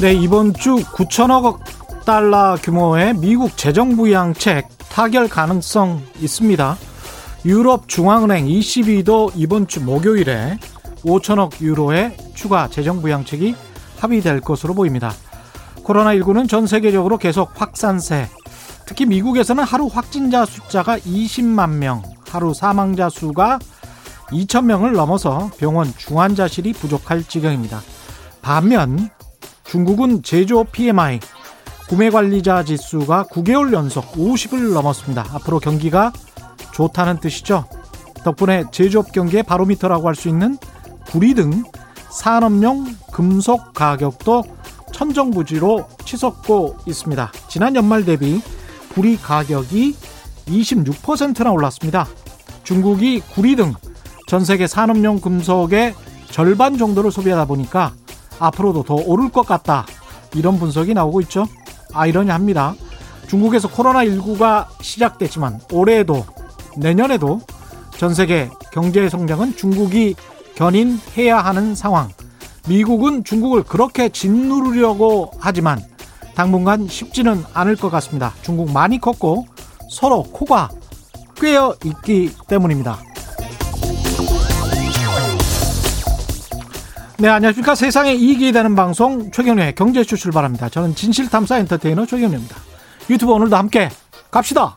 네, 이번 주 9천억 달러 규모의 미국 재정부양책 타결 가능성 있습니다. 유럽 중앙은행 ECB도 이번 주 목요일에 5천억 유로의 추가 재정부양책이 합의될 것으로 보입니다. 코로나19는 전 세계적으로 계속 확산세. 특히 미국에서는 하루 확진자 숫자가 20만 명, 하루 사망자 수가 2천 명을 넘어서 병원 중환자실이 부족할 지경입니다. 반면 중국은 제조업 PMI 구매 관리자 지수가 9개월 연속 50을 넘었습니다. 앞으로 경기가 좋다는 뜻이죠. 덕분에 제조업 경기의 바로미터라고 할 수 있는 구리 등 산업용 금속 가격도 천정부지로 치솟고 있습니다. 지난 연말 대비 구리 가격이 26%나 올랐습니다. 중국이 구리 등 전 세계 산업용 금속의 절반 정도를 소비하다 보니까 앞으로도 더 오를 것 같다. 이런 분석이 나오고 있죠. 아이러니합니다. 중국에서 코로나19가 시작됐지만 올해에도 내년에도 전 세계 경제 성장은 중국이 견인해야 하는 상황. 미국은 중국을 그렇게 짓누르려고 하지만 당분간 쉽지는 않을 것 같습니다. 중국 많이 컸고 서로 코가 꿰어 있기 때문입니다. 네, 안녕하십니까. 세상에 이익이 되는 방송 최경련의 경제쇼 출발합니다. 저는 진실탐사 엔터테이너 최경련입니다. 유튜브 오늘도 함께 갑시다.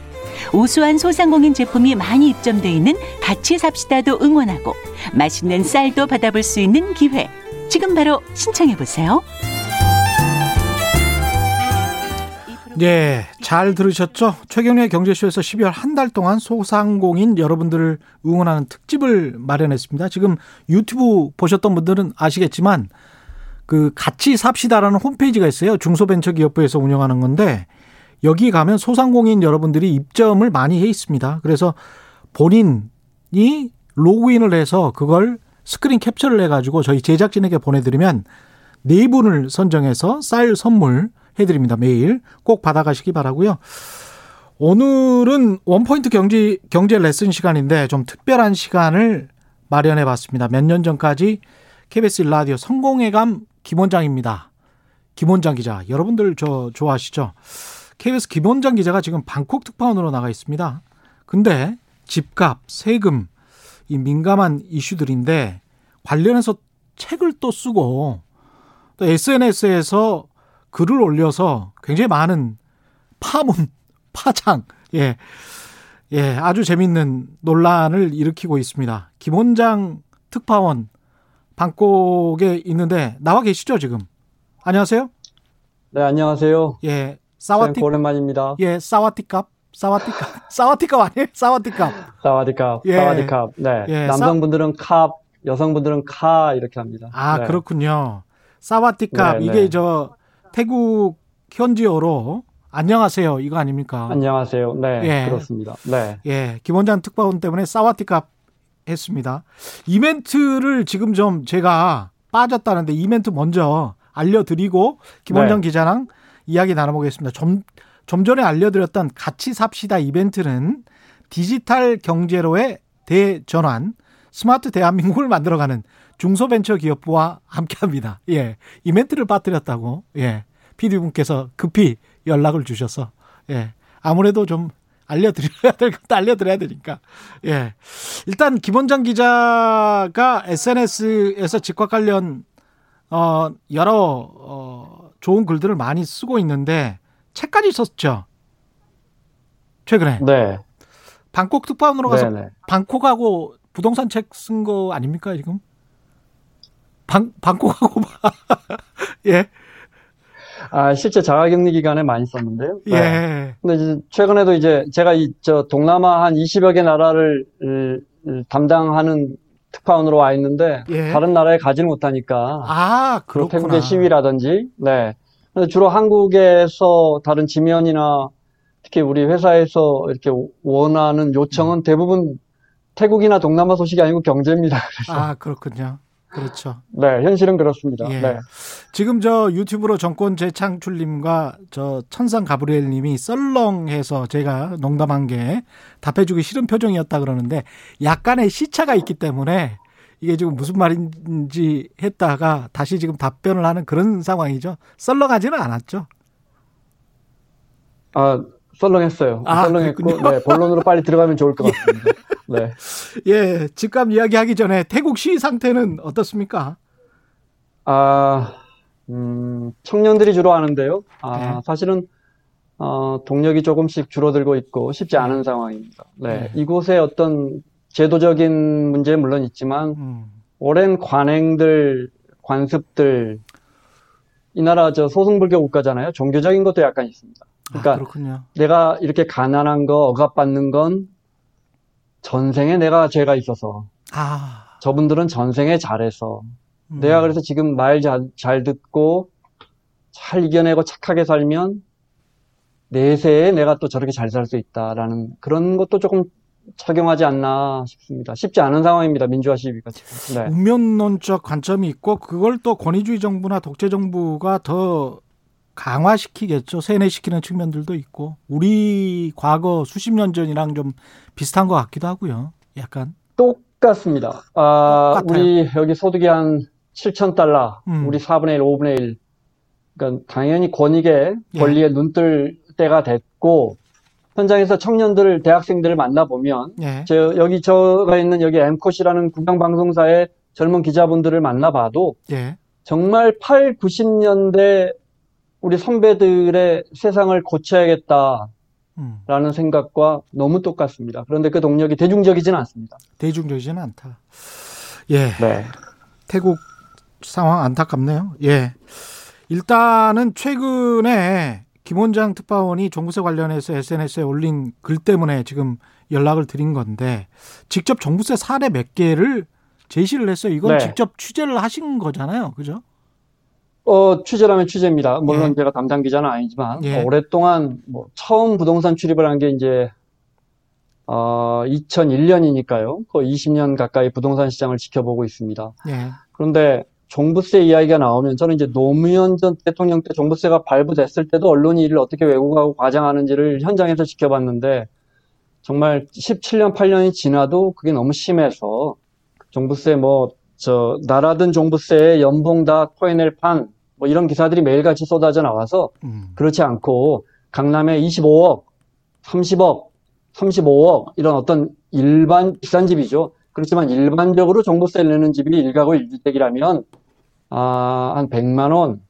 우수한 소상공인 제품이 많이 입점돼 있는 같이 삽시다도 응원하고 맛있는 쌀도 받아볼 수 있는 기회. 지금 바로 신청해 보세요. 네, 잘 들으셨죠? 최경련의 경제쇼에서 12월 한 달 동안 소상공인 여러분들을 응원하는 특집을 마련했습니다. 지금 유튜브 보셨던 분들은 아시겠지만 그 같이 삽시다라는 홈페이지가 있어요. 중소벤처기업부에서 운영하는 건데 여기 가면 소상공인 여러분들이 입점을 많이 해 있습니다. 그래서 본인이 로그인을 해서 그걸 스크린 캡처를 해가지고 저희 제작진에게 보내드리면 네 분을 선정해서 쌀 선물 해드립니다. 매일 꼭 받아가시기 바라고요. 오늘은 원포인트 경제 경제 레슨 시간인데 좀 특별한 시간을 마련해 봤습니다. 몇 년 전까지 KBS 라디오 성공예감 김원장입니다. 김원장 기자. 여러분들 저 좋아하시죠? KBS 김원장 기자가 지금 방콕 특파원으로 나가 있습니다. 근데 집값, 세금, 이 민감한 이슈들인데 관련해서 책을 또 쓰고 또 SNS에서 글을 올려서 굉장히 많은 파문, 파장, 예, 예, 아주 재밌는 논란을 일으키고 있습니다. 김원장 특파원 방콕에 있는데 나와 계시죠 지금? 안녕하세요. 네, 안녕하세요. 예, 사와티 오랜만입니다. 예, 사와티캅, 사와티캅, 사와티캅 아니에요? 사와티캅. 사와디캅, 예. 사와디캅. 네, 예, 남성분들은 캅, 여성분들은 카 이렇게 합니다. 아 네. 그렇군요. 사와티캅 네, 이게 네. 저 태국 현지어로 안녕하세요 이거 아닙니까? 안녕하세요. 네, 예. 그렇습니다. 네. 예, 김원장 특파원 때문에 사와티캅 했습니다. 이벤트를 지금 좀 제가 빠졌다는데 이벤트 먼저 알려드리고 김원장 네. 기자랑 이야기 나눠보겠습니다. 좀, 좀 전에 알려드렸던 같이 삽시다 이벤트는 디지털 경제로의 대전환, 스마트 대한민국을 만들어가는 중소벤처기업부와 함께합니다. 예, 이벤트를 빠뜨렸다고 예, PD분께서 급히 연락을 주셔서 예, 아무래도 좀 알려드려야 될 것도 알려드려야 되니까. 예. 일단 김원장 기자가 SNS에서 직과 관련 어 여러 어 좋은 글들을 많이 쓰고 있는데 책까지 썼죠. 최근에 네. 방콕 특파원으로 가서 네, 네. 방콕하고 부동산 책 쓴 거 아닙니까 지금? 방, 방콕하고, 예. 아, 실제 자가격리 기간에 많이 썼는데요. 네. 예. 근데 이제 최근에도 이제 제가 이, 저, 동남아 한 20여 개 나라를 담당하는 특파원으로 와 있는데, 예. 다른 나라에 가지는 못하니까, 아, 그렇구나. 태국의 시위라든지, 네. 주로 한국에서 다른 지면이나 특히 우리 회사에서 이렇게 원하는 요청은 대부분 태국이나 동남아 소식이 아니고 경제입니다. 아, 그렇군요. 그렇죠. 네, 현실은 그렇습니다. 예. 네. 지금 저 유튜브로 정권 재창출님과 저 천상 가브리엘님이 썰렁해서 제가 농담한 게 답해주기 싫은 표정이었다 그러는데 약간의 시차가 있기 때문에 이게 지금 무슨 말인지 했다가 다시 지금 답변을 하는 그런 상황이죠. 썰렁하지는 않았죠. 아, 썰렁했어요. 아, 썰렁했고, 그렇군요. 네, 본론으로 빨리 들어가면 좋을 것 같습니다. 네. 예, 집값 이야기하기 전에 태국 시 상태는 어떻습니까? 아, 음, 청년들이 주로 하는데요. 아, 네. 사실은, 어, 동력이 조금씩 줄어들고 있고 쉽지 않은 상황입니다. 네. 네. 이곳에 어떤 제도적인 문제 물론 있지만, 음, 오랜 관행들, 관습들, 이 나라 저 소승불교 국가잖아요. 종교적인 것도 약간 있습니다. 아, 그러니까 그렇군요. 내가 이렇게 가난한 거 억압받는 건 전생에 내가 죄가 있어서 아, 저분들은 전생에 잘해서 음, 내가 그래서 지금 말 잘 듣고 잘 이겨내고 착하게 살면 내세에 내가 또 저렇게 잘 살 수 있다라는 그런 것도 조금 적용하지 않나 싶습니다. 쉽지 않은 상황입니다. 민주화 시위가 지금. 네. 운면론적 관점이 있고 그걸 또 권위주의 정부나 독재 정부가 더 강화시키겠죠. 세뇌시키는 측면들도 있고 우리 과거 수십 년 전이랑 좀 비슷한 것 같기도 하고요. 약간 똑같습니다. 아, 똑같아요. 우리 여기 소득이 한 7천 달러, 음. 우리 4분의 1, 5분의 1. 그러니까 당연히 권익에 예. 권리에 눈뜰 때가 됐고 현장에서 청년들, 대학생들을 만나보면 예. 저 여기 저가 있는 여기 엠컷이라는 국영방송사의 젊은 기자분들을 만나봐도 예. 정말 8, 90년대 우리 선배들의 세상을 고쳐야겠다라는 음. 생각과 너무 똑같습니다. 그런데 그 동력이 대중적이지는 않습니다. 대중적이지는 않다. 예. 네. 태국 상황 안타깝네요. 예. 일단은 최근에 김원장 특파원이 종부세 관련해서 SNS에 올린 글 때문에 지금 연락을 드린 건데 직접 종부세 사례 몇 개를 제시를 했어요. 이건 네. 직접 취재를 하신 거잖아요. 그죠? 어, 취재라면 취재입니다. 물론 예. 제가 담당 기자는 아니지만, 예. 어, 오랫동안, 뭐, 처음 부동산 출입을 한 게 이제, 어, 2001년이니까요. 거의 20년 가까이 부동산 시장을 지켜보고 있습니다. 예. 그런데 종부세 이야기가 나오면 저는 이제 노무현 전 대통령 때 종부세가 발부됐을 때도 언론이 이를 어떻게 왜곡하고 과장하는지를 현장에서 지켜봤는데, 정말 17년, 8년이 지나도 그게 너무 심해서, 종부세 뭐, 저, 나라든 종부세에 연봉 다 토해낼 판, 뭐 이런 기사들이 매일같이 쏟아져 나와서 음. 그렇지 않고 강남에 25억, 30억, 35억 이런 어떤 일반 비싼 집이죠. 그렇지만 일반적으로 종부세를 내는 집이 일가구 1주택이라면 아, 한 100만 원,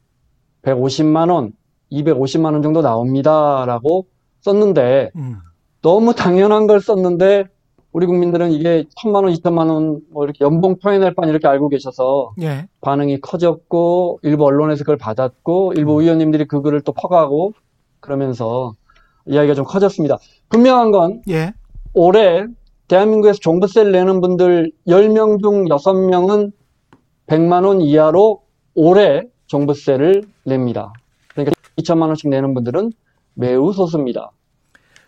150만 원, 250만 원 정도 나옵니다라고 썼는데 음. 너무 당연한 걸 썼는데 우리 국민들은 이게 천만 원, 이천만 원, 뭐 이렇게 연봉 토해낼 판 이렇게 알고 계셔서 예. 반응이 커졌고, 일부 언론에서 그걸 받았고, 일부 의원님들이 그 글을 또 퍼가고, 그러면서 이야기가 좀 커졌습니다. 분명한 건 예. 올해 대한민국에서 종부세를 내는 분들 10명 중 6명은 100만 원 이하로 올해 종부세를 냅니다. 그러니까 2천만 원씩 내는 분들은 매우 소수입니다.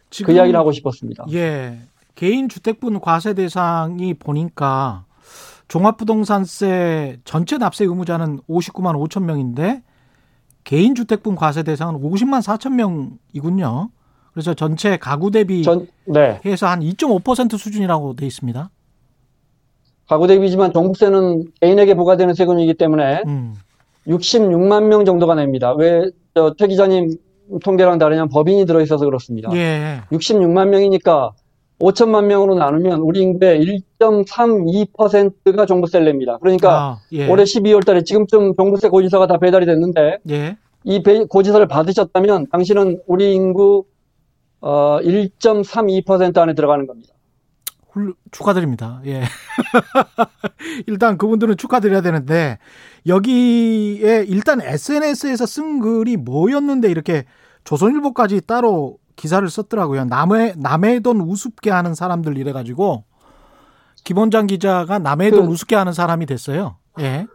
지금 그 이야기를 하고 싶었습니다. 예. 개인 주택분 과세 대상이 보니까 종합부동산세 전체 납세 의무자는 59만 5천 명인데 개인 주택분 과세 대상은 50만 4천 명이군요. 그래서 전체 가구 대비 전, 네. 해서 한 2.5% 수준이라고 돼 있습니다. 가구 대비지만 종부세는 개인에게 부과되는 세금이기 때문에 음. 66만 명 정도가 냅니다. 왜, 저, 최 기자님 통계랑 다르냐면 법인이 들어있어서 그렇습니다. 예. 66만 명이니까 5천만 명으로 나누면 우리 인구의 1.32%가 종부세를 냅니다. 그러니까 아, 예. 올해 12월 달에 지금쯤 종부세 고지서가 다 배달이 됐는데 예. 이 배- 고지서를 받으셨다면 당신은 우리 인구 어, 1.32% 안에 들어가는 겁니다. 훌, 축하드립니다. 예. 일단 그분들은 축하드려야 되는데 여기에 일단 SNS에서 쓴 글이 뭐였는데 이렇게 조선일보까지 따로 기사를 썼더라고요. 남의 남의 돈 우습게 하는 사람들 이래 가지고 김원장 기자가 남의 돈 그, 우습게 하는 사람이 됐어요. 예.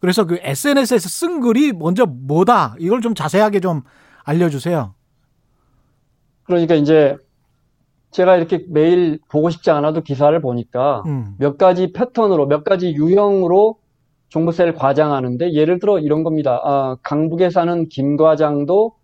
그래서 그 SNS에서 쓴 글이 먼저 뭐다 이걸 좀 자세하게 좀 알려주세요. 그러니까 이제 제가 이렇게 매일 보고 싶지 않아도 기사를 보니까 음. 몇 가지 패턴으로 몇 가지 유형으로 종부세를 과장하는데 예를 들어 이런 겁니다. 아, 강북에 사는 김 과장도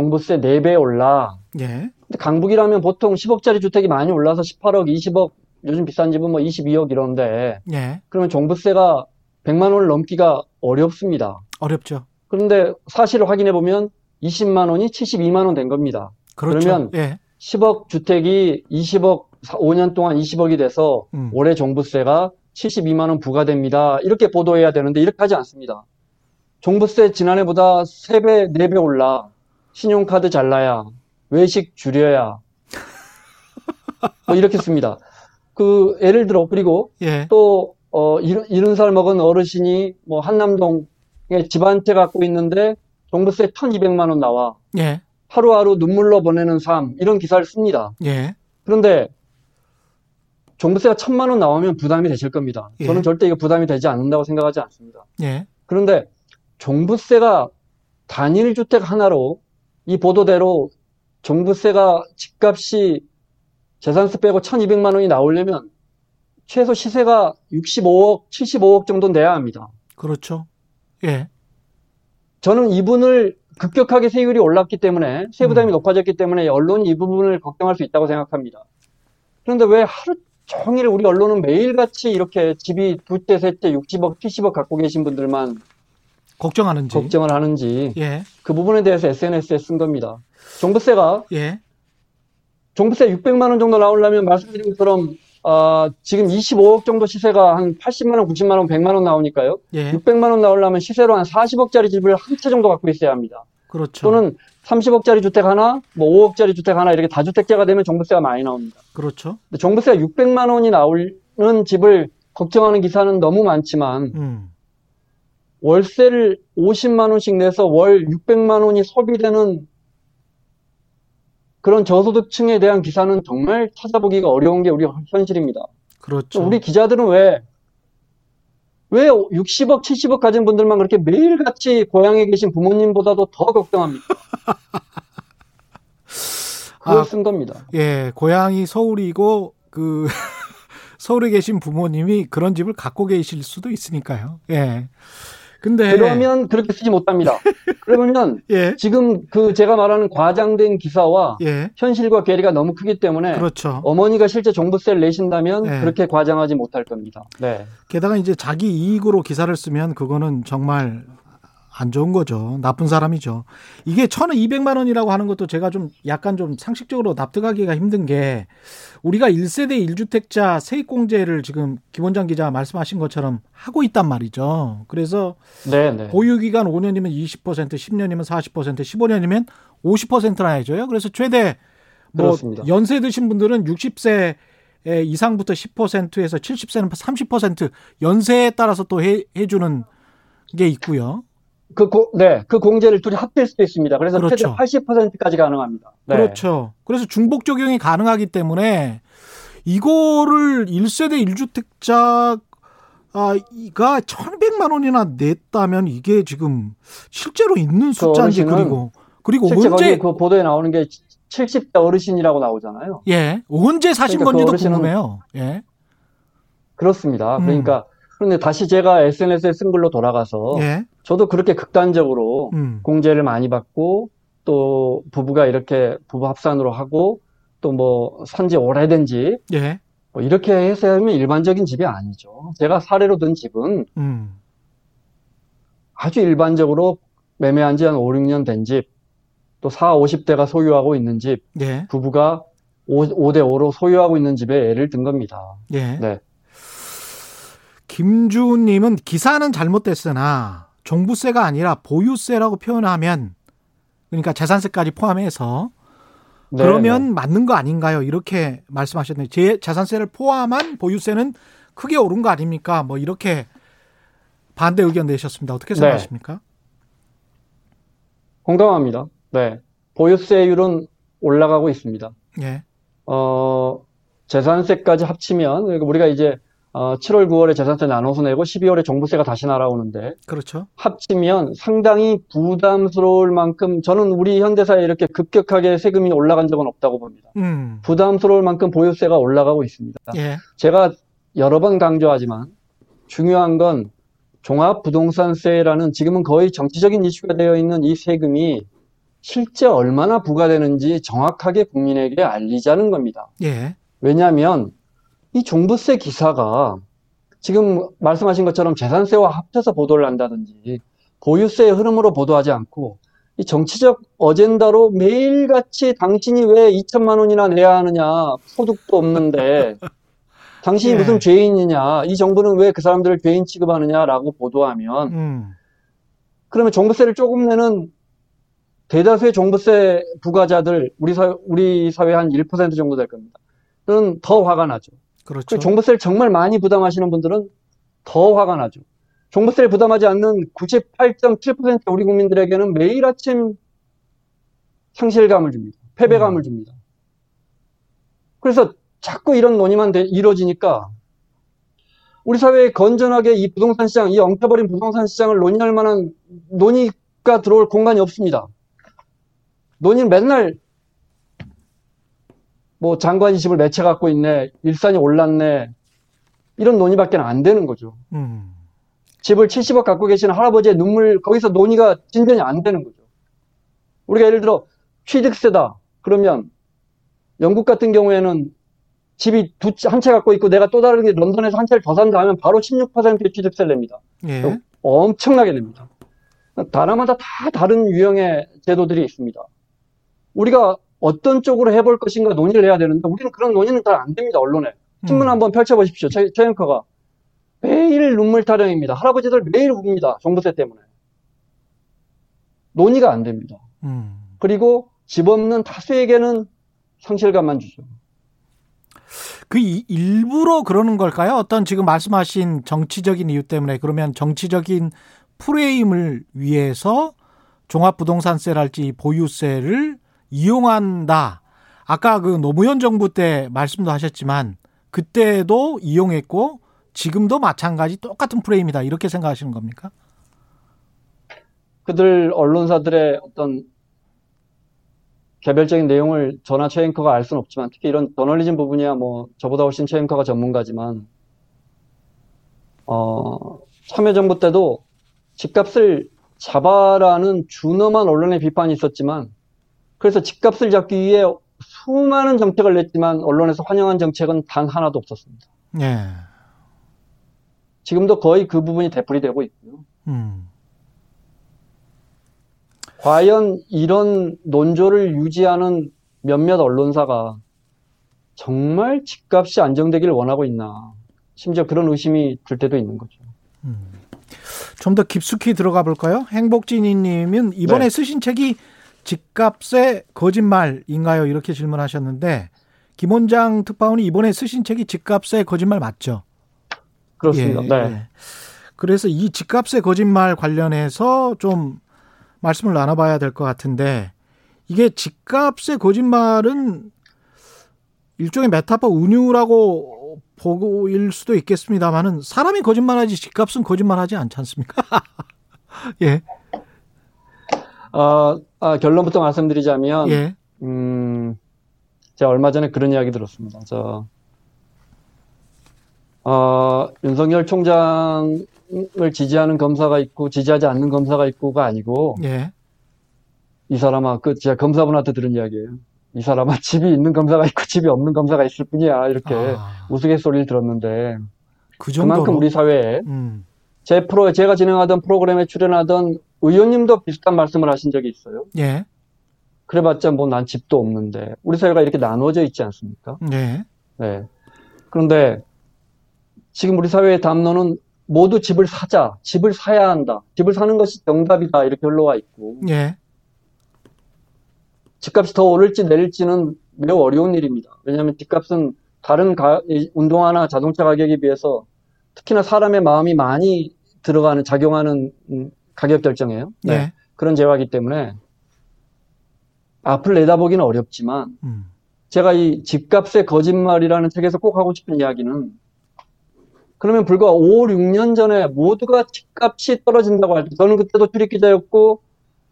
종부세 4배 올라. 예. 근데 강북이라면 보통 10억짜리 주택이 많이 올라서 18억, 20억, 요즘 비싼 집은 뭐 22억 이런데. 예. 그러면 종부세가 100만 원을 넘기가 어렵습니다. 어렵죠. 그런데 사실을 확인해 보면 20만 원이 72만 원 된 겁니다. 그렇죠. 그러면 예. 10억 주택이 20억 5년 동안 20억이 돼서 음. 올해 종부세가 72만 원 부과됩니다. 이렇게 보도해야 되는데 이렇게 하지 않습니다. 종부세 지난해보다 3배, 4배 올라. 신용카드 잘라야. 외식 줄여야. 뭐 이렇게 씁니다. 그 예를 들어 그리고 예. 또 어, 이른, 살 먹은 어르신이 뭐 한남동에 집 한 채 갖고 있는데 종부세 1,200만 원 나와. 예. 하루하루 눈물로 보내는 삶 이런 기사를 씁니다. 예. 그런데 종부세가 천만 원 나오면 부담이 되실 겁니다. 예. 저는 절대 이거 부담이 되지 않는다고 생각하지 않습니다. 예. 그런데 종부세가 단일 주택 하나로 이 보도대로 종부세가 집값이 재산세 빼고 1,200만 원이 나오려면 최소 시세가 65억, 75억 정도 내야 합니다. 그렇죠. 예. 저는 이분을 급격하게 세율이 올랐기 때문에 세부담이 음. 높아졌기 때문에 언론이 이 부분을 걱정할 수 있다고 생각합니다. 그런데 왜 하루 종일 우리 언론은 매일같이 이렇게 집이 두채, 셋째, 60억, 70억 갖고 계신 분들만 걱정하는지 걱정을 하는지 예. 그 부분에 대해서 SNS에 쓴 겁니다. 종부세가 예. 종부세 600만 원 정도 나오려면 말씀드린 것처럼 어, 지금 25억 정도 시세가 한 80만 원, 90만 원, 100만 원 나오니까요. 예. 600만 원 나오려면 시세로 한 40억짜리 집을 한 채 정도 갖고 있어야 합니다. 그렇죠. 또는 30억짜리 주택 하나, 뭐 5억짜리 주택 하나 이렇게 다주택자가 되면 종부세가 많이 나옵니다. 그렇죠. 종부세가 600만 원이 나오는 집을 걱정하는 기사는 너무 많지만 음. 월세를 50만 원씩 내서 월 600만 원이 소비되는 그런 저소득층에 대한 기사는 정말 찾아보기가 어려운 게 우리 현실입니다. 그렇죠. 우리 기자들은 왜, 왜 60억, 70억 가진 분들만 그렇게 매일같이 고향에 계신 부모님보다도 더 걱정합니까? 그걸 아, 쓴 겁니다. 예, 고향이 서울이고, 그, 서울에 계신 부모님이 그런 집을 갖고 계실 수도 있으니까요. 예. 근데 그러면 그렇게 쓰지 못합니다. 그러면 예. 지금 그 제가 말하는 과장된 기사와 예. 현실과 괴리가 너무 크기 때문에 그렇죠. 어머니가 실제 종부세를 내신다면 예. 그렇게 과장하지 못할 겁니다. 네. 게다가 이제 자기 이익으로 기사를 쓰면 그거는 정말 안 좋은 거죠. 나쁜 사람이죠. 이게 1,200만 원이라고 하는 것도 제가 좀 약간 좀 상식적으로 납득하기가 힘든 게 우리가 1세대 1주택자 세액공제를 지금 김원장 기자 말씀하신 것처럼 하고 있단 말이죠. 그래서 네네. 보유기간 5년이면 20%, 10년이면 40%, 15년이면 50%나 해줘요. 그래서 최대 뭐 그렇습니다. 연세 드신 분들은 60세 이상부터 10%에서 70세는 30% 연세에 따라서 또 해, 해주는 게 있고요. 그, 고, 네, 그 공제를 둘이 합칠 수도 있습니다. 그래서 그렇죠. 최대 80%까지 가능합니다. 네. 그렇죠. 그래서 중복 적용이 가능하기 때문에 이거를 1세대 1주택자가 1100만 원이나 냈다면 이게 지금 실제로 있는 숫자인지 그리고 그리고 언제 그 보도에 나오는 게 70대 어르신이라고 나오잖아요. 예. 언제 사신 그러니까 건지도 그 궁금해요. 예. 그렇습니다. 그러니까 음. 그런데 다시 제가 SNS에 쓴 글로 돌아가서 예. 저도 그렇게 극단적으로 음. 공제를 많이 받고 또 부부가 이렇게 부부 합산으로 하고 또 뭐 산지 오래된 집 예. 뭐 이렇게 해서 하면 일반적인 집이 아니죠. 제가 사례로 든 집은 음. 아주 일반적으로 매매한 지 한 5, 6년 된 집, 또 4, 50대가 소유하고 있는 집, 예. 부부가 5, 5대 5로 소유하고 있는 집에 예를 든 겁니다. 예. 네. 김주님은 기사는 잘못됐으나 종부세가 아니라 보유세라고 표현하면 그러니까 재산세까지 포함해서 네, 그러면 네. 맞는 거 아닌가요? 이렇게 말씀하셨네요. 제 자산세를 포함한 보유세는 크게 오른 거 아닙니까? 뭐 이렇게 반대 의견 내셨습니다. 어떻게 네. 생각하십니까? 공감합니다. 네. 보유세율은 올라가고 있습니다. 예. 어, 재산세까지 합치면, 그러니까 우리가 이제, 어, 7월, 9월에 재산세 나눠서 내고 12월에 종부세가 다시 날아오는데, 그렇죠. 합치면 상당히 부담스러울 만큼, 저는 우리 현대사에 이렇게 급격하게 세금이 올라간 적은 없다고 봅니다. 음. 부담스러울 만큼 보유세가 올라가고 있습니다. 예. 제가 여러 번 강조하지만, 중요한 건 종합부동산세라는 지금은 거의 정치적인 이슈가 되어 있는 이 세금이 실제 얼마나 부과되는지 정확하게 국민에게 알리자는 겁니다. 예. 왜냐하면 이 종부세 기사가 지금 말씀하신 것처럼 재산세와 합쳐서 보도를 한다든지 보유세의 흐름으로 보도하지 않고 이 정치적 어젠다로 매일같이 당신이 왜 2천만 원이나 내야 하느냐 소득도 없는데 당신이 예. 무슨 죄인이냐 이 정부는 왜 그 사람들을 죄인 취급하느냐라고 보도하면 음. 그러면 종부세를 조금 내는 대다수의 종부세 부과자들 우리 사회 우리 사회 한 1% 정도 될 겁니다. 는더 화가 나죠. 그렇죠. 그 종부세를 정말 많이 부담하시는 분들은 더 화가 나죠. 종부세를 부담하지 않는 98.7% 우리 국민들에게는 매일 아침 상실감을 줍니다. 패배감을 줍니다. 그래서 자꾸 이런 논의만 돼- 이루어지니까 우리 사회에 건전하게 이 부동산 시장, 이 엉켜버린 부동산 시장을 논의할 만한 논의가 들어올 공간이 없습니다. 논의는 맨날 뭐 장관이 집을 몇채 갖고 있네, 일산이 올랐네, 이런 논의밖에 안 되는 거죠. 음. 집을 70억 갖고 계시는 할아버지의 눈물, 거기서 논의가 진전이 안 되는 거죠. 우리가 예를 들어 취득세다. 그러면 영국 같은 경우에는 집이 두, 한 채 갖고 있고 내가 또 다르게 런던에서 한 채를 더 산다 하면 바로 16%의 취득세를 냅니다. 예. 엄청나게 냅니다. 나라마다 다 다른 유형의 제도들이 있습니다. 우리가 어떤 쪽으로 해볼 것인가 논의를 해야 되는데 우리는 그런 논의는 잘 안 됩니다, 언론에. 신문 음. 한번 펼쳐보십시오. 최, 최 앵커가. 매일 눈물 타령입니다. 할아버지들 매일 웁니다. 종부세 때문에. 논의가 안 됩니다. 음. 그리고 집 없는 다수에게는 상실감만 주죠. 그 이- 일부러 그러는 걸까요? 어떤 지금 말씀하신 정치적인 이유 때문에 그러면 정치적인 프레임을 위해서 종합부동산세랄지 보유세를 이용한다. 아까 그 노무현 정부 때 말씀도 하셨지만 그때도 이용했고 지금도 마찬가지 똑같은 프레임이다. 이렇게 생각하시는 겁니까? 그들 언론사들의 어떤 개별적인 내용을 저나 최 앵커가 알 수는 없지만 특히 이런 저널리즘 부분이야 뭐 저보다 훨씬 최 앵커가 전문가지만 어 참여정부 때도 집값을 잡아라는 준엄한 언론의 비판이 있었지만 그래서 집값을 잡기 위해 수많은 정책을 냈지만 언론에서 환영한 정책은 단 하나도 없었습니다. 예. 지금도 거의 그 부분이 되풀이 되고 있고요. 음. 과연 이런 논조를 유지하는 몇몇 언론사가 정말 집값이 안정되기를 원하고 있나. 심지어 그런 의심이 들 때도 있는 거죠. 좀더 깊숙이 들어가 볼까요? 행복진이님은 이번에 네. 쓰신 책이 집값의 거짓말인가요? 이렇게 질문하셨는데 김원장 특파원이 이번에 쓰신 책이 집값의 거짓말 맞죠? 그렇습니다. 예, 네. 예. 그래서 이 집값의 거짓말 관련해서 좀 말씀을 나눠봐야 될 것 같은데 이게 집값의 거짓말은 일종의 메타포 은유라고 보고일 수도 있겠습니다만은 사람이 거짓말하지 집값은 거짓말하지 않지 않습니까? 예, 아, 아, 결론부터 말씀드리자면, 예, 음, 제가 얼마 전에 그런 이야기 들었습니다. 저, 어, 윤석열 총장을 지지하는 검사가 있고, 지지하지 않는 검사가 있고가 아니고, 예. 이 사람아, 그, 제가 검사분한테 들은 이야기예요. 이 사람아, 집이 있는 검사가 있고, 집이 없는 검사가 있을 뿐이야. 이렇게 아, 우스갯소리를 들었는데, 그 정도로. 그만큼 우리 사회에, 음, 제 프로, 제가 진행하던 프로그램에 출연하던 의원님도 비슷한 말씀을 하신 적이 있어요. 예, 그래봤자 뭐 난 집도 없는데, 우리 사회가 이렇게 나누어져 있지 않습니까? 예, 네. 그런데, 지금 우리 사회의 담론은 모두 집을 사자, 집을 사야 한다, 집을 사는 것이 정답이다, 이렇게 흘러와 있고, 예, 집값이 더 오를지 내릴지는 매우 어려운 일입니다. 왜냐하면 집값은 다른 가, 운동화나 자동차 가격에 비해서 특히나 사람의 마음이 많이 들어가는 작용하는 음, 가격 결정이에요. 네. 예. 그런 재화이기 때문에 앞을 내다보기는 어렵지만 음. 제가 이 집값의 거짓말이라는 책에서 꼭 하고 싶은 이야기는 그러면 불과 5, 6년 전에 모두가 집값이 떨어진다고 할 때 저는 그때도 출입기자였고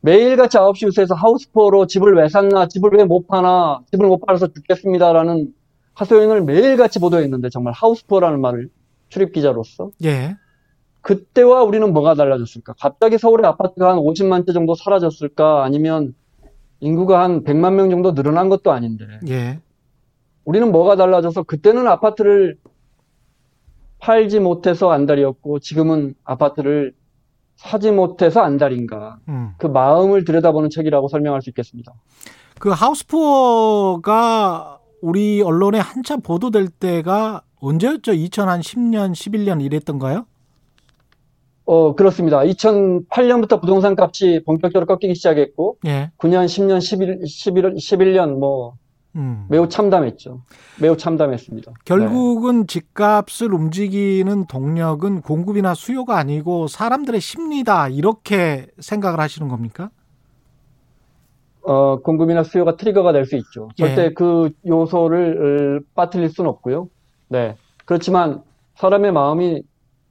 매일같이 9시 뉴스에서 하우스포로 집을 왜 샀나 집을 왜 못 파나 집을 못 팔아서 죽겠습니다라는 하소연을 매일같이 보도했는데 정말 하우스포라는 말을 출입기자로서 예. 그때와 우리는 뭐가 달라졌을까? 갑자기 서울의 아파트가 한 50만 채 정도 사라졌을까? 아니면 인구가 한 100만 명 정도 늘어난 것도 아닌데 예. 우리는 뭐가 달라져서 그때는 아파트를 팔지 못해서 안달이었고 지금은 아파트를 사지 못해서 안달인가? 음. 그 마음을 들여다보는 책이라고 설명할 수 있겠습니다. 그 하우스포가 우리 언론에 한참 보도될 때가 언제였죠? 2010년, 11년 이랬던가요? 어, 그렇습니다. 2008년부터 부동산 값이 본격적으로 꺾이기 시작했고, 예. 9년, 10년, 11, 11, 11년, 뭐, 음. 매우 참담했죠. 매우 참담했습니다. 네. 결국은 집값을 움직이는 동력은 공급이나 수요가 아니고 사람들의 심리다 이렇게 생각을 하시는 겁니까? 어, 공급이나 수요가 트리거가 될 수 있죠. 절대 예. 그 요소를 어, 빠뜨릴 수는 없고요. 네. 그렇지만 사람의 마음이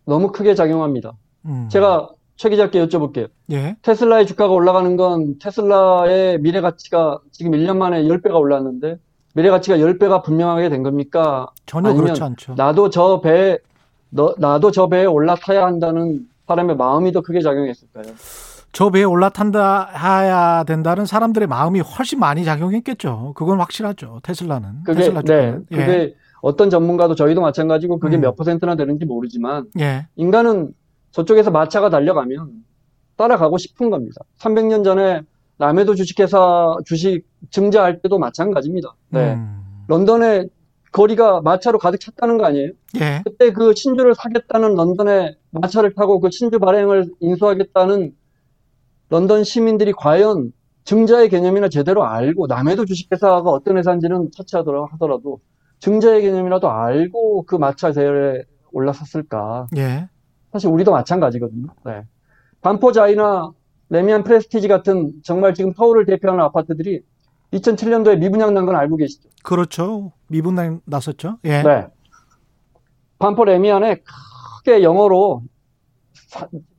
너무 크게 작용합니다. 음. 제가 최 기자께 여쭤볼게요. 예. 테슬라의 주가가 올라가는 건 테슬라의 미래 가치가 지금 1년 만에 10배가 올랐는데 미래 가치가 10배가 분명하게 된 겁니까? 전혀 아니면 그렇지 않죠. 나도 저 배에 너, 나도 저 배에 올라타야 한다는 사람의 마음이 더 크게 작용했을까요? 저 배에 올라탄다 해야 된다는 사람들의 마음이 훨씬 많이 작용했겠죠. 그건 확실하죠. 테슬라는. 그게 테슬라 네, 주가는. 예. 그게 어떤 전문가도 저희도 마찬가지고 그게 음. 몇 퍼센트나 되는지 모르지만 예. 인간은 저쪽에서 마차가 달려가면 따라가고 싶은 겁니다. 300년 전에 남해도 주식회사 주식 증자할 때도 마찬가지입니다. 네. 음. 런던에 거리가 마차로 가득 찼다는 거 아니에요? 예. 그때 그 신주를 사겠다는 런던에 마차를 타고 그 신주 발행을 인수하겠다는 런던 시민들이 과연 증자의 개념이나 제대로 알고 남해도 주식회사가 어떤 회사인지는 터치하더라 하더라도 증자의 개념이라도 알고 그 마차 대열에 올라섰을까? 예. 사실 우리도 마찬가지거든요. 네. 반포자이나 레미안 프레스티지 같은 정말 지금 서울을 대표하는 아파트들이 2007년도에 미분양 난 건 알고 계시죠? 그렇죠. 미분 났었죠. 예. 네. 반포 레미안에 크게 영어로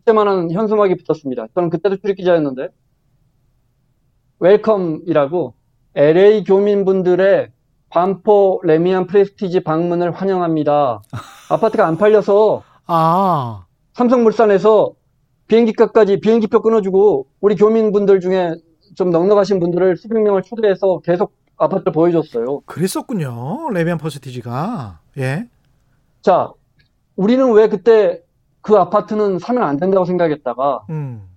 이따만한 현수막이 붙었습니다. 저는 그때도 출입기자였는데 Welcome이라고 LA 교민분들의 반포 래미안 퍼스티지 방문을 환영합니다. 아파트가 안 팔려서 아. 삼성물산에서 비행기값까지 비행기표 끊어주고 우리 교민분들 중에 좀 넉넉하신 분들을 수백 명을 초대해서 계속 아파트를 보여줬어요. 그랬었군요. 래미안 퍼스티지가. 예. 자, 우리는 왜 그때 그 아파트는 사면 안 된다고 생각했다가 음.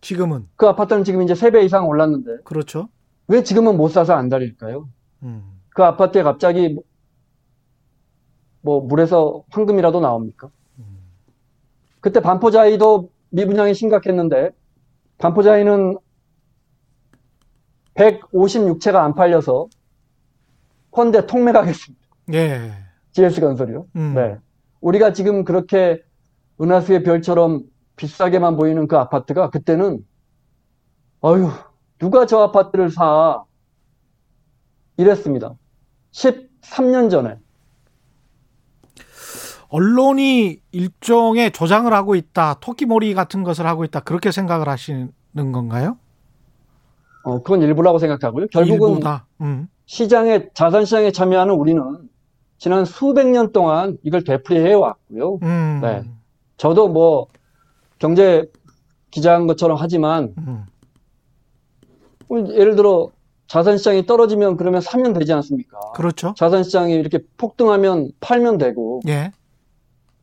지금은 그 아파트는 지금 이제 3배 이상 올랐는데 그렇죠. 왜 지금은 못 사서 안 달릴까요? 음. 그 아파트에 갑자기 뭐 물에서 황금이라도 나옵니까? 그때 반포자이도 미분양이 심각했는데 반포자이는 156채가 안 팔려서 헌데 통매가겠습니다. 예. GS건설이요. 음. 네. 우리가 지금 그렇게 은하수의 별처럼 비싸게만 보이는 그 아파트가 그때는 어휴 누가 저 아파트를 사 이랬습니다. 13년 전에 언론이 일종의 조장을 하고 있다, 토끼몰이 같은 것을 하고 있다, 그렇게 생각을 하시는 건가요? 어, 그건 일부라고 생각하고요. 결국은. 음. 시장에 자산 시장에 참여하는 우리는 지난 수백 년 동안 이걸 되풀이해 왔고요. 음. 네. 저도 뭐 경제 기자한 것처럼 하지만 음. 예를 들어 자산 시장이 떨어지면 그러면 사면 되지 않습니까? 그렇죠. 자산 시장이 이렇게 폭등하면 팔면 되고 예.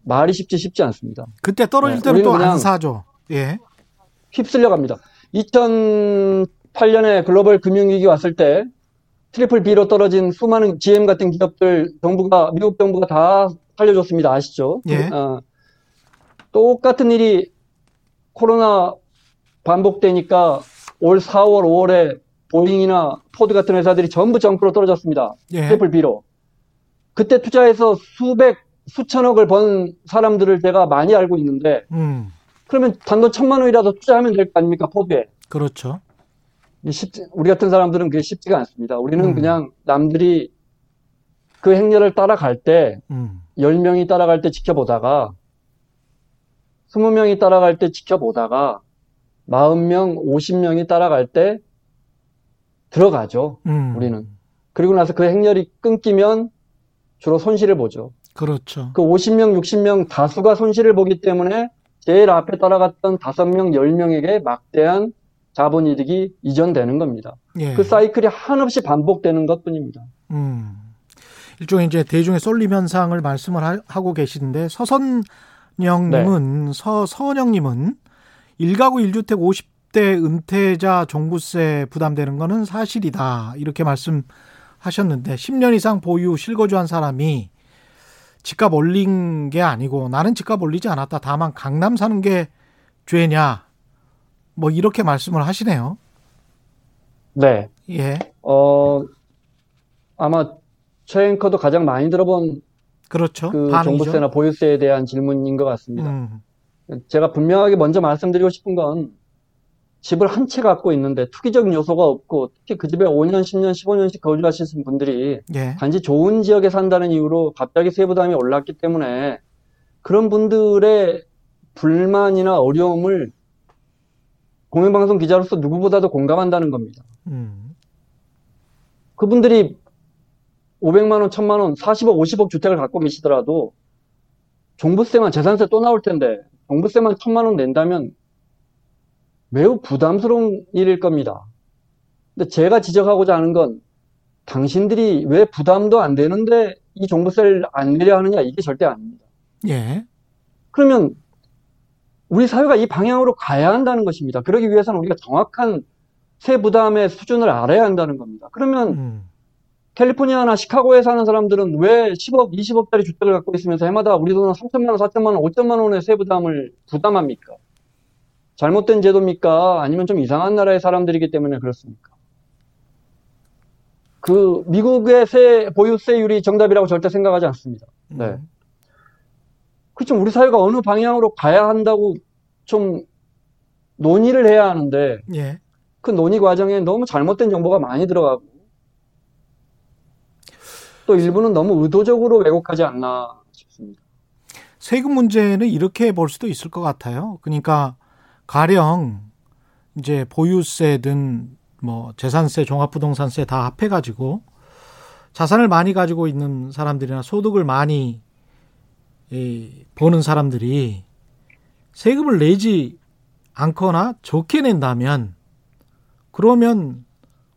말이 쉽지 쉽지 않습니다. 그때 떨어질 네, 때는 또 안 사죠. 예. 휩쓸려 갑니다. 2008년에 글로벌 금융위기 왔을 때 triple B로 떨어진 수많은 GM 같은 기업들 정부가 미국 정부가 다 살려줬습니다. 아시죠? 예. 어, 똑같은 일이 코로나 반복되니까 올 4월, 5월에 보잉이나 포드 같은 회사들이 전부 junk로 떨어졌습니다. 예. triple B로. 그때 투자해서 수백, 수천억을 번 사람들을 제가 많이 알고 있는데, 음. 그러면 단돈 천만 원이라도 투자하면 될 거 아닙니까, 포드에. 그렇죠. 쉽지, 우리 같은 사람들은 그게 쉽지가 않습니다. 우리는 음. 그냥 남들이 그 행렬을 따라갈 때, 음. 10명이 따라갈 때 지켜보다가, 20명이 따라갈 때 지켜보다가, 40명, 50명이 따라갈 때 들어가죠. 음. 우리는. 그리고 나서 그 행렬이 끊기면 주로 손실을 보죠. 그렇죠. 그 50명, 60명 다수가 손실을 보기 때문에 제일 앞에 따라갔던 5명, 10명에게 막대한 자본 이득이 이전되는 겁니다. 예. 그 사이클이 한없이 반복되는 것 뿐입니다. 음. 일종의 이제 대중의 쏠림 현상을 말씀을 하, 하고 계시는데 서선영님은 네. 서선영님은 1가구 1주택 50대 은퇴자 종부세 부담되는 거는 사실이다 이렇게 말씀하셨는데 10년 이상 보유 실거주한 사람이 집값 올린 게 아니고 나는 집값 올리지 않았다 다만 강남 사는 게 죄냐 뭐 이렇게 말씀을 하시네요. 네. 예. 어, 아마 최 앵커도 가장 많이 들어본 그렇죠. 그. 종부세나 보유세에 대한 질문인 것 같습니다. 음. 제가 분명하게 먼저 말씀드리고 싶은 건 집을 한 채 갖고 있는데 투기적인 요소가 없고 특히 그 집에 5년, 10년, 15년씩 거주하시는 분들이 예. 단지 좋은 지역에 산다는 이유로 갑자기 세부담이 올랐기 때문에 그런 분들의 불만이나 어려움을 공영방송 기자로서 누구보다도 공감한다는 겁니다. 음. 그분들이 500만 원, 1000만 원, 40억, 50억 주택을 갖고 계시더라도 종부세만 재산세 또 나올 텐데 종부세만 1000만 원 낸다면 매우 부담스러운 일일 겁니다. 근데 제가 지적하고자 하는 건 당신들이 왜 부담도 안 되는데 이 종부세를 안 내려 하느냐 이게 절대 아닙니다. 예. 그러면 우리 사회가 이 방향으로 가야 한다는 것입니다. 그러기 위해서는 우리가 정확한 세 부담의 수준을 알아야 한다는 겁니다. 그러면 음. 캘리포니아나 시카고에 사는 사람들은 왜 10억, 20억짜리 주택을 갖고 있으면서 해마다 우리 돈은 3천만 원, 4천만 원, 5천만 원의 세 부담을 부담합니까? 잘못된 제도입니까? 아니면 좀 이상한 나라의 사람들이기 때문에 그렇습니까? 그 미국의 세 보유세율이 정답이라고 절대 생각하지 않습니다. 네. 음. 그렇죠. 우리 사회가 어느 방향으로 가야 한다고 좀 논의를 해야 하는데 예. 그 논의 과정에 너무 잘못된 정보가 많이 들어가고 또 일부는 너무 의도적으로 왜곡하지 않나 싶습니다. 세금 문제는 이렇게 볼 수도 있을 것 같아요. 그러니까 가령 이제 보유세든 뭐 재산세, 종합부동산세 다 합해가지고 자산을 많이 가지고 있는 사람들이나 소득을 많이 이, 버는 사람들이 세금을 내지 않거나 적게 낸다면 그러면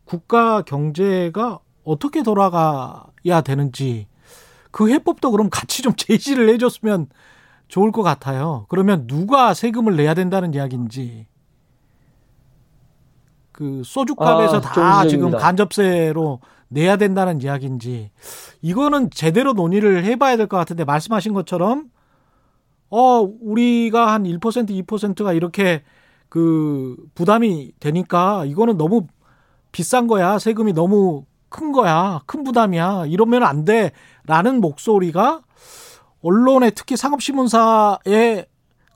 국가 경제가 어떻게 돌아가야 되는지 그 해법도 그럼 같이 좀 제시를 해줬으면 좋을 것 같아요. 그러면 누가 세금을 내야 된다는 이야기인지. 그 소주값에서 아, 다 지금. 간접세로 내야 된다는 이야기인지. 이거는 제대로 논의를 해봐야 될 것 같은데 말씀하신 것처럼 어 우리가 한 1% 2%가 이렇게 그 부담이 되니까 이거는 너무 비싼 거야. 세금이 너무 큰 거야. 큰 부담이야. 이러면 안 돼라는 목소리가 언론에 특히 상업신문사의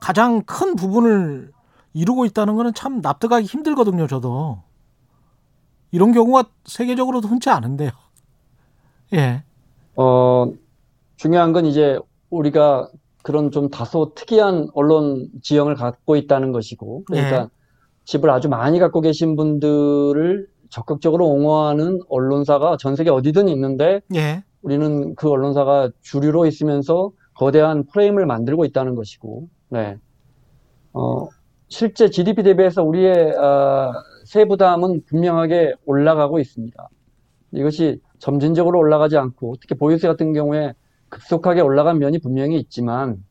가장 큰 부분을 이루고 있다는 거는 참 납득하기 힘들거든요 저도 이런 경우가 세계적으로도 흔치 않은데요 예 어, 중요한 건 이제 우리가 그런 좀 다소 특이한 언론 지형을 갖고 있다는 것이고, 그러니까 네. 집을 아주 많이 갖고 계신 분들을 적극적으로 옹호하는 언론사가 전 세계 어디든 있는데, 예. 우리는 그 언론사가 주류로 있으면서 거대한 프레임을 만들고 있다는 것이고, 네. 어, 실제 GDP 대비해서 우리의 아, 세부담은 분명하게 올라가고 있습니다. 이것이 점진적으로 올라가지 않고 특히 보유세 같은 경우에 급속하게 올라간 면이 분명히 있지만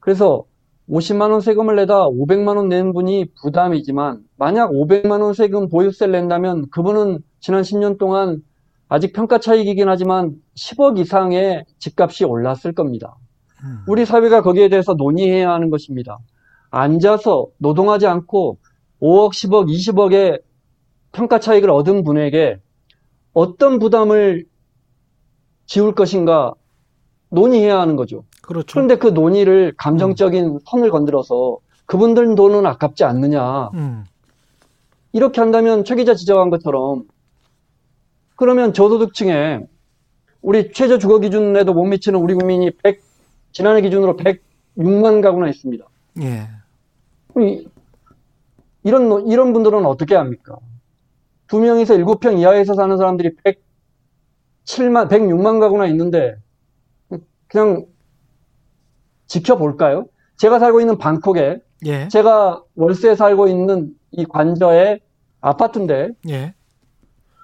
그래서 50만 원 세금을 내다 500만 원낸 분이 부담이지만 만약 500만 원 세금 보유세를 낸다면 그분은 지난 10년 동안 아직 평가 차익이긴 하지만 10억 이상의 집값이 올랐을 겁니다. 음. 우리 사회가 거기에 대해서 논의해야 하는 것입니다. 앉아서 노동하지 않고 5억, 10억, 20억의 평가 차익을 얻은 분에게 어떤 부담을 지울 것인가 논의해야 하는 거죠. 그렇죠. 그런데 그 논의를 감정적인 선을 건드려서 그분들 돈은 아깝지 않느냐. 음. 이렇게 한다면 최 기자 지적한 것처럼 그러면 저소득층에 우리 최저 주거 기준에도 못 미치는 우리 국민이 100, 지난해 기준으로 106만 가구나 있습니다. 예. 이- 이런, 노- 이런 분들은 어떻게 합니까? 두 명이서 일곱 평 이하에서 사는 사람들이 107만, 106만 가구나 있는데, 그냥 지켜볼까요? 제가 살고 있는 방콕에, 예. 제가 월세 살고 있는 이 관저의 아파트인데, 예.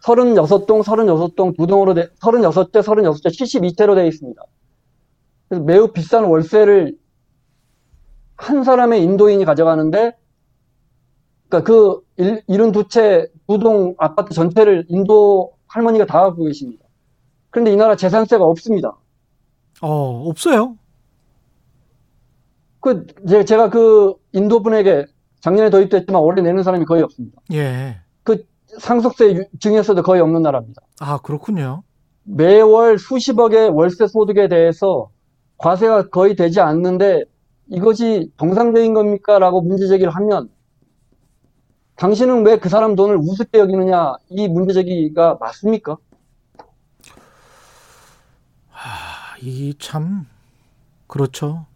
36동, 36동 두 동으로 돼, 36대, 36대, 72채로 되어 있습니다. 그래서 매우 비싼 월세를 한 사람의 인도인이 가져가는데, 그러니까 그 일, 72채 두 동 아파트 전체를 인도 할머니가 다 갖고 계십니다. 그런데 이 나라 재산세가 없습니다. 어, 없어요. 그, 제- 제가 그 인도 분에게 작년에 도입됐지만 올해 내는 사람이 거의 없습니다. 예. 그 상속세 유- 중에서도 거의 없는 나라입니다. 아, 그렇군요. 매월 수십억의 월세 소득에 대해서 과세가 거의 되지 않는데 이것이 정상적인 겁니까? 라고 문제 제기를 하면 당신은 왜 그 사람 돈을 우습게 여기느냐? 이 문제 제기가 맞습니까? 아, 이 참, 그렇죠.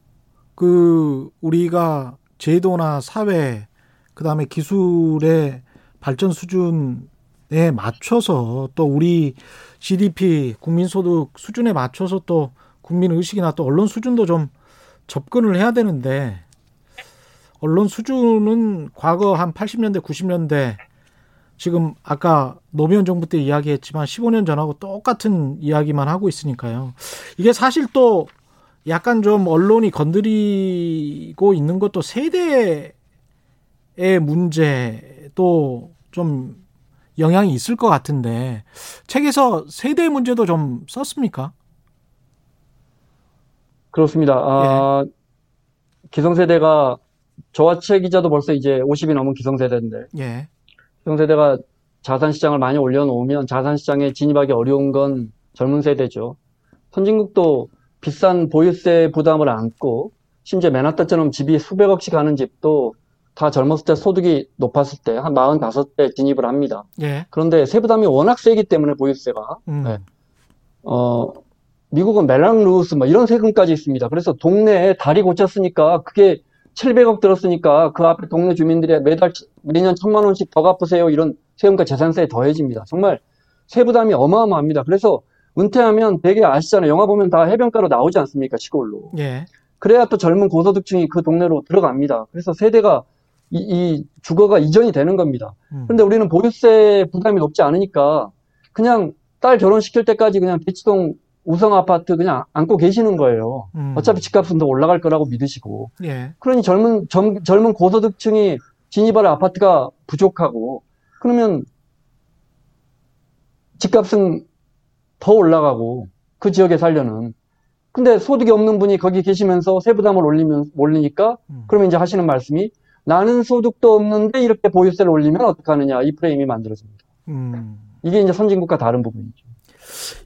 그, 우리가 제도나 사회, 그 다음에 기술의 발전 수준에 맞춰서 또 우리 GDP, 국민소득 수준에 맞춰서 또 국민 의식이나 또 언론 수준도 좀 접근을 해야 되는데, 언론 수준은 과거 한 80년대, 90년대 지금 아까 노무현 정부 때 이야기했지만 15년 전하고 똑같은 이야기만 하고 있으니까요. 이게 사실 또 약간 좀 언론이 건드리고 있는 것도 세대의 문제도 좀 영향이 있을 것 같은데 책에서 세대 문제도 좀 썼습니까? 그렇습니다. 아, 기성세대가 저와 최 기자도 벌써 이제 50이 넘은 기성세대인데 예. 기성세대가 자산시장을 많이 올려놓으면 자산시장에 진입하기 어려운 건 젊은 세대죠. 선진국도 비싼 보유세 부담을 안고 심지어 맨하탄처럼 집이 수백억씩 하는 집도 다 젊었을 때 소득이 높았을 때 한 4, 50대 진입을 합니다. 예. 그런데 세부담이 워낙 세기 때문에 보유세가 음. 네. 어 미국은 Mello-Roos 뭐 이런 세금까지 있습니다. 그래서 동네에 다리 고쳤으니까 그게 700억 들었으니까 그 앞에 동네 주민들이 매달 매년 천만 원씩 더 갚으세요. 이런 세금과 재산세에 더해집니다. 정말 세부담이 어마어마합니다. 그래서 은퇴하면 되게 아시잖아요. 영화 보면 다 해변가로 나오지 않습니까? 시골로. 예. 그래야 또 젊은 고소득층이 그 동네로 들어갑니다. 그래서 세대가 이, 이 주거가 이전이 되는 겁니다. 음. 근데 우리는 보유세 부담이 높지 않으니까 그냥 딸 결혼시킬 때까지 그냥 대치동 우성 아파트 그냥 안고 계시는 거예요. 음. 어차피 집값은 더 올라갈 거라고 믿으시고. 예. 그러니 젊은, 젊, 젊은 고소득층이 진입할 아파트가 부족하고, 그러면 집값은 더 올라가고, 그 지역에 살려는. 근데 소득이 없는 분이 거기 계시면서 세부담을 올리면, 올리니까, 음. 그러면 이제 하시는 말씀이 나는 소득도 없는데 이렇게 보유세를 올리면 어떡하느냐. 이 프레임이 만들어집니다. 음. 이게 이제 선진국과 다른 부분이죠.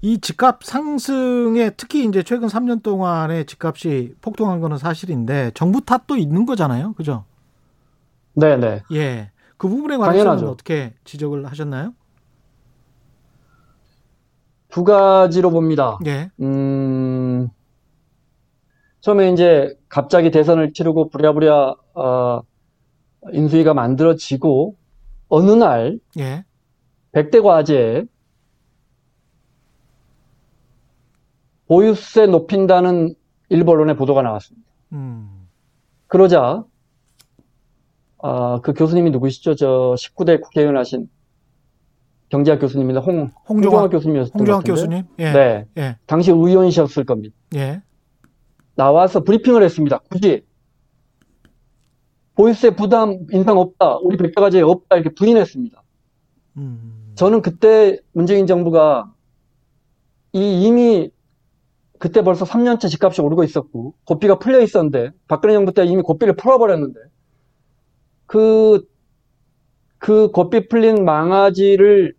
이 집값 상승에 특히 이제 최근 3년 동안에 집값이 폭등한 거는 사실인데 정부 탓도 있는 거잖아요. 그죠? 네 네. 예. 그 부분에 관해서는. 어떻게 지적을 하셨나요? 두 가지로 봅니다. 예. 음, 처음에 이제 갑자기 대선을 치르고 부랴부랴, 어, 인수위가 만들어지고, 어느 날, 예. 백대 과제에 보유세 높인다는 일부 언론의 보도가 나왔습니다. 음. 그러자, 아, 그 교수님이 누구시죠? 저 19대 국회의원 하신 경제학 교수님입니다. 홍, 홍종학 교수님이었던 것 홍종학. 교수님. 예. 네. 예. 당시 의원이셨을 겁니다. 예. 나와서 브리핑을 했습니다. 굳이 보유세 부담 인상 없다. 우리 백과제에 없다. 이렇게 부인했습니다. 음. 저는 그때 문재인 정부가 이 이미 그때 벌써 3년째 집값이 오르고 있었고 고삐가 풀려 있었는데 박근혜 정부 때 이미 고삐를 풀어버렸는데 그그 고삐 풀린 망아지를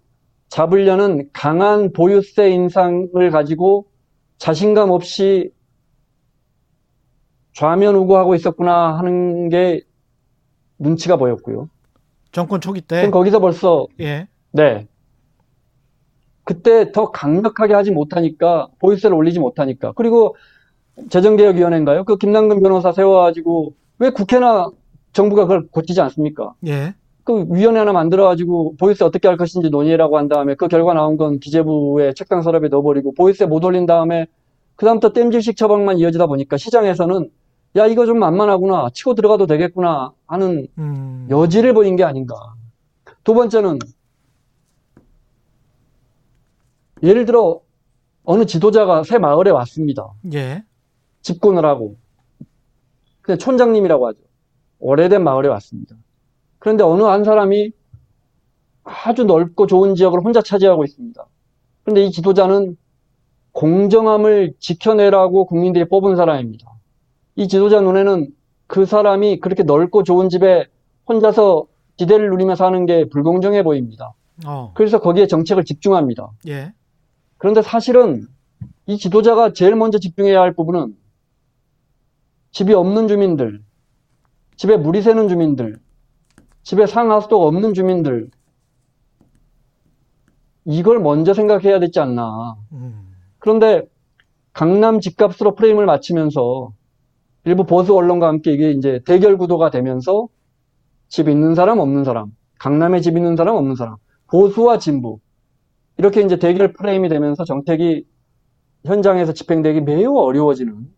잡으려는 강한 보유세 인상을 가지고 자신감 없이 좌면 우고하고 있었구나 하는 게 눈치가 보였고요. 정권 초기 때. 그럼 거기서 벌써 예. 네. 그때 더 강력하게 하지 못하니까 보유세를 올리지 못하니까 그리고 재정개혁위원회인가요? 그 김남근 변호사 세워가지고 왜 국회나 정부가 그걸 고치지 않습니까? 예. 그 위원회 하나 만들어가지고 보유세 어떻게 할 것인지 논의라고 한 다음에 그 결과 나온 건 기재부의 책상 서랍에 넣어버리고 보유세 못 올린 다음에 그다음부터 땜질식 처방만 이어지다 보니까 시장에서는 야 이거 좀 만만하구나 치고 들어가도 되겠구나 하는 음. 여지를 보인 게 아닌가. 두 번째는 예를 들어 어느 지도자가 새 마을에 왔습니다. 예. 집권을 하고 그냥 촌장님이라고 하죠. 오래된 마을에 왔습니다. 그런데 어느 한 사람이 아주 넓고 좋은 지역을 혼자 차지하고 있습니다. 그런데 이 지도자는 공정함을 지켜내라고 국민들이 뽑은 사람입니다. 이 지도자 눈에는 그 사람이 그렇게 넓고 좋은 집에 혼자서 지대를 누리며 사는 게 불공정해 보입니다. 어. 그래서 거기에 정책을 집중합니다. 예. 그런데 사실은 이 지도자가 제일 먼저 집중해야 할 부분은 집이 없는 주민들, 집에 물이 새는 주민들, 집에 상하수도가 없는 주민들, 이걸 먼저 생각해야 되지 않나. 음. 그런데 강남 집값으로 프레임을 맞추면서 일부 보수 언론과 함께 이게 이제 대결 구도가 되면서 집 있는 사람 없는 사람, 강남에 집 있는 사람 없는 사람, 보수와 진보 이렇게 이제 대결 프레임이 되면서 정책이 현장에서 집행되기 매우 어려워지는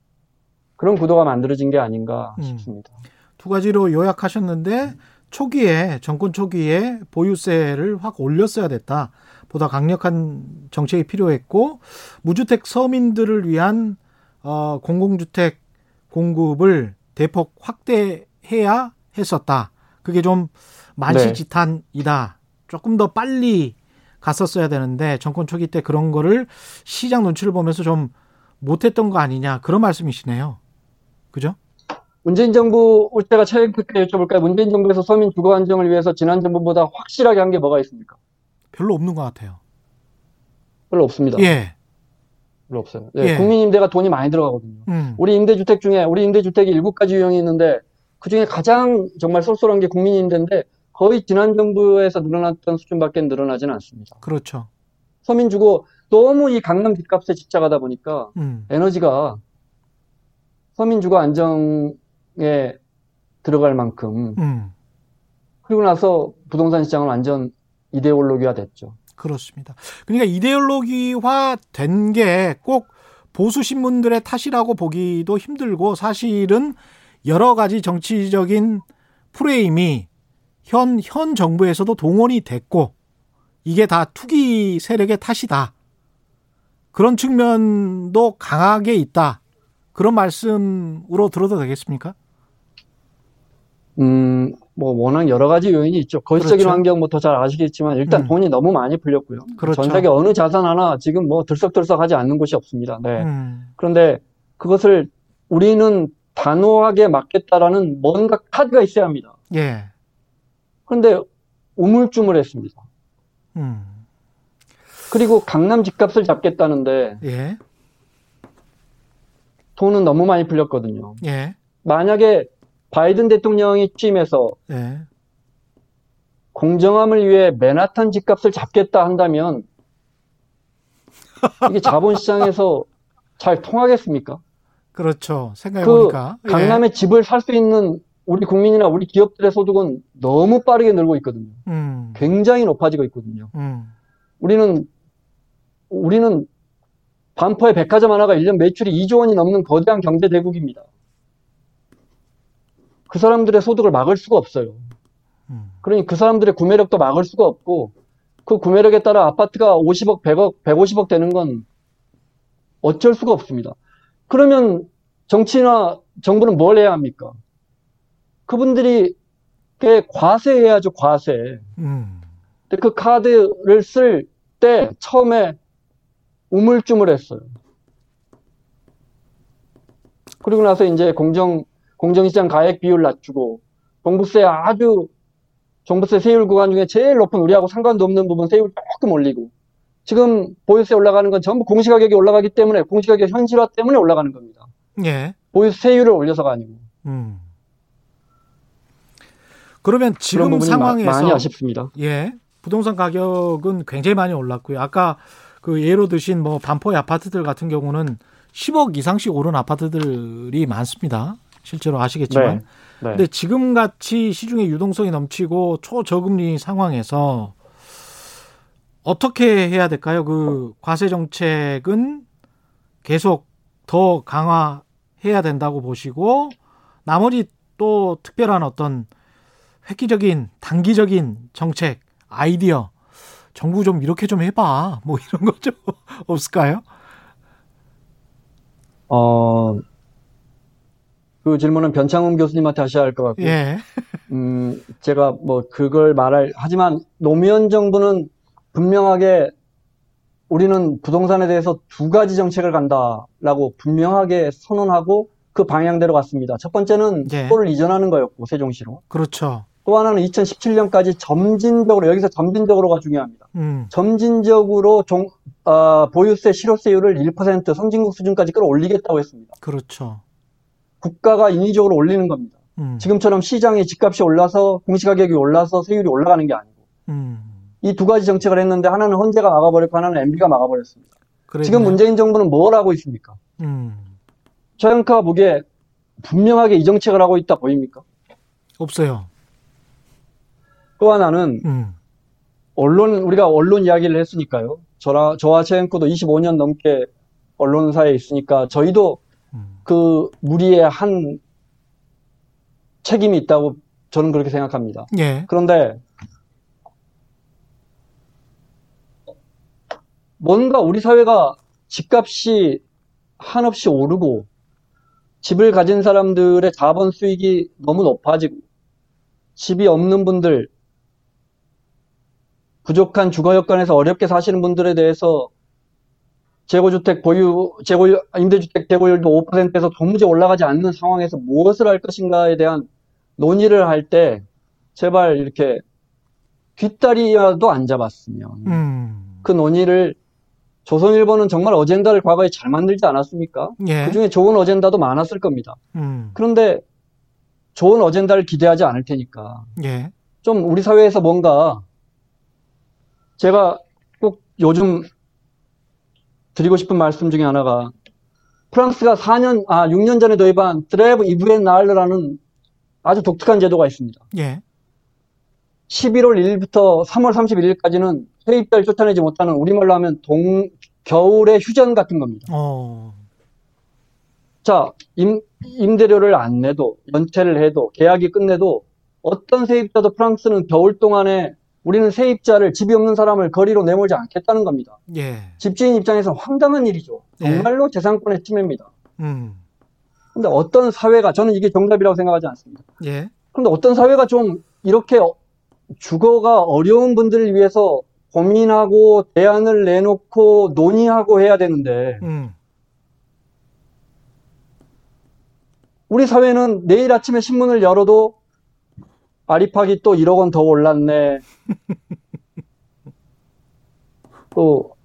그런 구도가 만들어진 게 아닌가 음. 싶습니다. 두 가지로 요약하셨는데 초기에 정권 초기에 보유세를 확 올렸어야 됐다. 보다 강력한 정책이 필요했고 무주택 서민들을 위한 어, 공공주택 공급을 대폭 확대해야 했었다. 그게 좀 만시지탄이다. 조금 더 빨리 갔었어야 되는데 정권 초기 때 그런 거를 시장 눈치를 보면서 좀 못했던 거 아니냐 그런 말씀이시네요. 그죠? 문재인 정부 올 때가 최근에 여쭤볼까요? 문재인 정부에서 서민 주거 안정을 위해서 지난 정부보다 확실하게 한 게 뭐가 있습니까? 별로 없는 것 같아요. 별로 없습니다. 예. 별로 없어요. 네, 예. 국민임대가 돈이 많이 들어가거든요. 음. 우리 임대주택 중에 우리 임대주택이 일곱 가지 유형이 있는데 그 중에 가장 정말 쏠쏠한 게 국민임대인데 거의 지난 정부에서 늘어났던 수준밖에 늘어나지는 않습니다. 그렇죠. 서민주거 너무 이 강남 집값에 집착하다 보니까 음. 에너지가 서민 주거 안정에 들어갈 만큼 음. 그리고 나서 부동산 시장은 완전 이데올로기화 됐죠. 그렇습니다. 그러니까 이데올로기화 된 게 꼭 보수 신문들의 탓이라고 보기도 힘들고 사실은 여러 가지 정치적인 프레임이 현, 현 정부에서도 동원이 됐고 이게 다 투기 세력의 탓이다. 그런 측면도 강하게 있다. 그런 말씀으로 들어도 되겠습니까? 음, 뭐 워낙 여러 가지 요인이 있죠. 거시적인 그렇죠. 환경부터 잘 아시겠지만 일단 음. 돈이 너무 많이 풀렸고요. 그렇죠. 전 세계 어느 자산 하나 지금 뭐 들썩들썩하지 않는 곳이 없습니다. 네. 음. 그런데 그것을 우리는 단호하게 막겠다라는 뭔가 카드가 있어야 합니다. 예. 그런데 우물쭈물했습니다. 음. 그리고 강남 집값을 잡겠다는데 예. 돈은 너무 많이 풀렸거든요. 예. 만약에 바이든 대통령이 취임해서 예. 공정함을 위해 맨하탄 집값을 잡겠다 한다면 이게 자본시장에서 잘 통하겠습니까? 그렇죠. 생각해 그 보니까. 예. 강남에 집을 살 수 있는 우리 국민이나 우리 기업들의 소득은 너무 빠르게 늘고 있거든요. 음. 굉장히 높아지고 있거든요. 음. 우리는 우리는 반포의 백화점 하나가 1년 매출이 2조 원이 넘는 거대한 경제 대국입니다. 그 사람들의 소득을 막을 수가 없어요. 음. 그러니 그 사람들의 구매력도 막을 수가 없고 그 구매력에 따라 아파트가 50억, 100억, 150억 되는 건 어쩔 수가 없습니다. 그러면 정치나 정부는 뭘 해야 합니까? 그분들이 꽤 과세해야죠, 과세. 음. 근데 그 카드를 쓸 때 처음에 우물쭈물했어요. 그리고 나서 이제 공정 공정시장 가액 비율 낮추고 종부세 아주 종부세 세율 구간 중에 제일 높은 우리하고 상관도 없는 부분 세율 조금 올리고 지금 보유세 올라가는 건 전부 공시가격이 올라가기 때문에 공시가격 현실화 때문에 올라가는 겁니다. 예. 보유세율을 올려서가 아니고. 음. 그러면 지금 상황에서 마- 많이 아쉽습니다. 예. 부동산 가격은 굉장히 많이 올랐고요. 아까 그 예로 드신 뭐 반포의 아파트들 같은 경우는 10억 이상씩 오른 아파트들이 많습니다. 실제로 아시겠지만. 네. 네. 근데 지금 같이 시중에 유동성이 넘치고 초저금리 상황에서 어떻게 해야 될까요? 그 과세 정책은 계속 더 강화해야 된다고 보시고 나머지 또 특별한 어떤 획기적인 단기적인 정책 아이디어 정부 좀 이렇게 좀 해봐 뭐 이런 거 좀 없을까요? 어, 그 질문은 변창훈 교수님한테 하셔야 할 것 같고, 예, 음, 제가 뭐 그걸 말할, 하지만 노무현 정부는 분명하게 우리는 부동산에 대해서 두 가지 정책을 간다라고 분명하게 선언하고 그 방향대로 갔습니다. 첫 번째는 예. 수도를 이전하는 거였고, 세종시로. 그렇죠. 또 하나는 2017년까지 점진적으로, 여기서 점진적으로가 중요합니다. 음, 점진적으로 종, 어, 보유세 실효세율을 1% 선진국 수준까지 끌어올리겠다고 했습니다. 그렇죠. 국가가 인위적으로 올리는 겁니다. 음, 지금처럼 시장에 집값이 올라서 공시가격이 올라서 세율이 올라가는 게 아니고 음, 이두 가지 정책을 했는데 하나는 헌재가 막아버렸고 하나는 MB가 막아버렸습니다. 그랬네요. 지금 문재인 정부는 뭘 하고 있습니까? 음, 최영카가 보기에 분명하게 이 정책을 하고 있다 보입니까? 없어요. 또 하나는 음, 언론 우리가 언론 이야기를 했으니까요. 저라 저와 최영코도 25년 넘게 언론사에 있으니까 저희도 음, 그 무리의 한 책임이 있다고 저는 그렇게 생각합니다. 예, 그런데 뭔가 우리 사회가 집값이 한없이 오르고 집을 가진 사람들의 자본 수익이 너무 높아지고 집이 없는 분들 부족한 주거 여건에서 어렵게 사시는 분들에 대해서 재고주택 보유, 재고, 임대주택 재고율도 5%에서 도무지 올라가지 않는 상황에서 무엇을 할 것인가에 대한 논의를 할 때 제발 이렇게 뒷다리라도 안 잡았으면 음, 그 논의를 조선일보는 정말 어젠다를 과거에 잘 만들지 않았습니까? 예, 그 중에 좋은 어젠다도 많았을 겁니다. 음, 그런데 좋은 어젠다를 기대하지 않을 테니까 예, 좀 우리 사회에서 뭔가 제가 꼭 요즘 드리고 싶은 말씀 중에 하나가 프랑스가 4년, 아, 6년 전에 도입한 드레브 이브엔 나알르라는 아주 독특한 제도가 있습니다. 예, 11월 1일부터 3월 31일까지는 세입자를 쫓아내지 못하는 우리말로 하면 동, 겨울의 휴전 같은 겁니다. 어, 자, 임, 임대료를 안 내도, 연체를 해도, 계약이 끝내도 어떤 세입자도 프랑스는 겨울 동안에 우리는 세입자를 집이 없는 사람을 거리로 내몰지 않겠다는 겁니다. 예, 집주인 입장에서 황당한 일이죠. 예. 정말로 재산권의 침해입니다. 음, 근데 어떤 사회가, 저는 이게 정답이라고 생각하지 않습니다. 예, 그런데 어떤 사회가 좀 이렇게 어- 주거가 어려운 분들을 위해서 고민하고 대안을 내놓고 논의하고 해야 되는데 음, 우리 사회는 내일 아침에 신문을 열어도 아리팍이 또 1억 원 더 올랐네. 또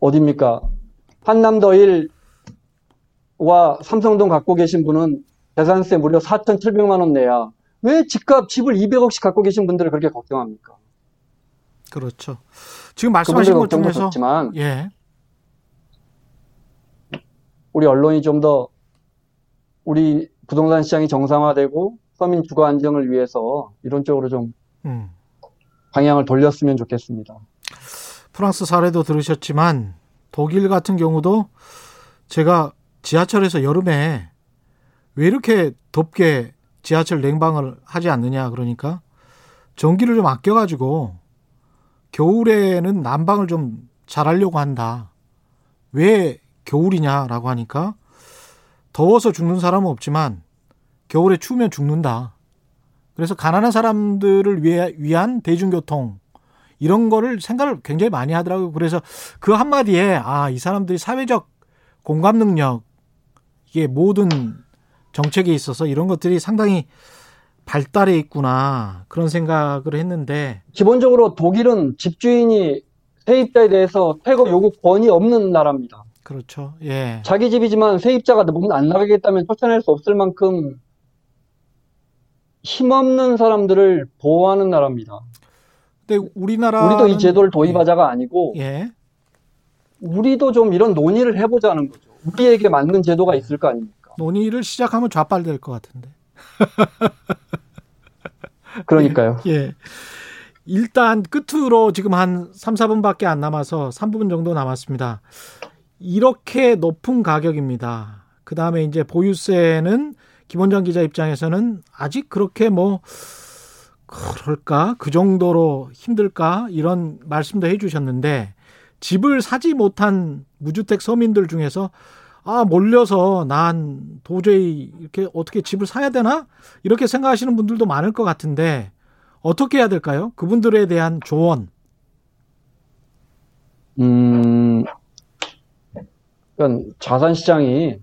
어딥니까? 한남더 1와 삼성동 갖고 계신 분은 재산세 무려 4,700만 원 내야 왜 집값 집을 200억씩 갖고 계신 분들을 그렇게 걱정합니까? 그렇죠. 지금 말씀하신 것 중에서 좋지만 예, 우리 언론이 좀 더 우리 부동산 시장이 정상화되고 서민 주거 안정을 위해서 이론적으로 좀 음. 방향을 돌렸으면 좋겠습니다. 프랑스 사례도 들으셨지만 독일 같은 경우도 제가 지하철에서 여름에 왜 이렇게 덥게 지하철 냉방을 하지 않느냐 그러니까 전기를 좀 아껴가지고 겨울에는 난방을 좀 잘하려고 한다. 왜 겨울이냐라고 하니까 더워서 죽는 사람은 없지만 겨울에 추우면 죽는다. 그래서 가난한 사람들을 위해, 위한 대중교통 이런 거를 생각을 굉장히 많이 하더라고요. 그래서 그 한마디에 아, 이 사람들이 사회적 공감 능력 이게 모든 정책에 있어서 이런 것들이 상당히 발달해 있구나 그런 생각을 했는데 기본적으로 독일은 집주인이 세입자에 대해서 퇴거 요구 권이 없는 나라입니다. 그렇죠. 예. 자기 집이지만 세입자가 문 안 나가겠다면 쫓아낼 수 없을 만큼 힘없는 사람들을 보호하는 나라입니다. 근데 우리나라 우리도 이 제도를 도입하자가 아니고 예. 우리도 좀 이런 논의를 해보자는 거죠. 우리에게 맞는 제도가 있을 거 아닙니까? 논의를 시작하면 좌빨될 것 같은데. 그러니까요. 예. 일단 끝으로 지금 한 3, 4분밖에 안 남아서 3부분 정도 남았습니다. 이렇게 높은 가격입니다. 그 다음에 이제 보유세는 김원장 기자 입장에서는 아직 그렇게 뭐, 그럴까? 그 정도로 힘들까? 이런 말씀도 해 주셨는데, 집을 사지 못한 무주택 서민들 중에서 아, 몰려서 난 도저히 이렇게 어떻게 집을 사야 되나? 이렇게 생각하시는 분들도 많을 것 같은데, 어떻게 해야 될까요? 그분들에 대한 조언. 음, 그러니까 자산 시장이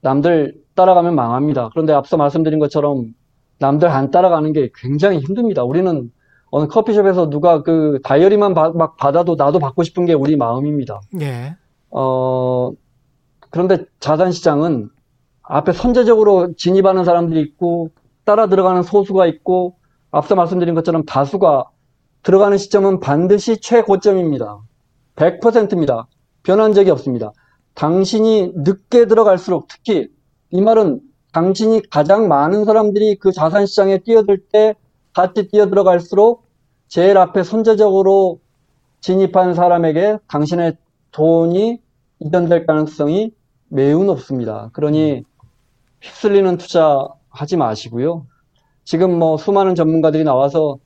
남들 따라가면 망합니다. 그런데 앞서 말씀드린 것처럼 남들 안 따라가는 게 굉장히 힘듭니다. 우리는 어느 커피숍에서 누가 그 다이어리만 바, 막 받아도 나도 받고 싶은 게 우리 마음입니다. 예. 어, 그런데 자산 시장은 앞에 선제적으로 진입하는 사람들이 있고 따라 들어가는 소수가 있고 앞서 말씀드린 것처럼 다수가 들어가는 시점은 반드시 최고점입니다. 100%입니다. 변한 적이 없습니다. 당신이 늦게 들어갈수록 특히 이 말은 당신이 가장 많은 사람들이 그 자산 시장에 뛰어들 때 같이 뛰어들어갈수록 제일 앞에 선제적으로 진입한 사람에게 당신의 돈이 이전될 가능성이 매우 높습니다. 그러니 휩쓸리는 투자 하지 마시고요. 지금 뭐 수많은 전문가들이 나와서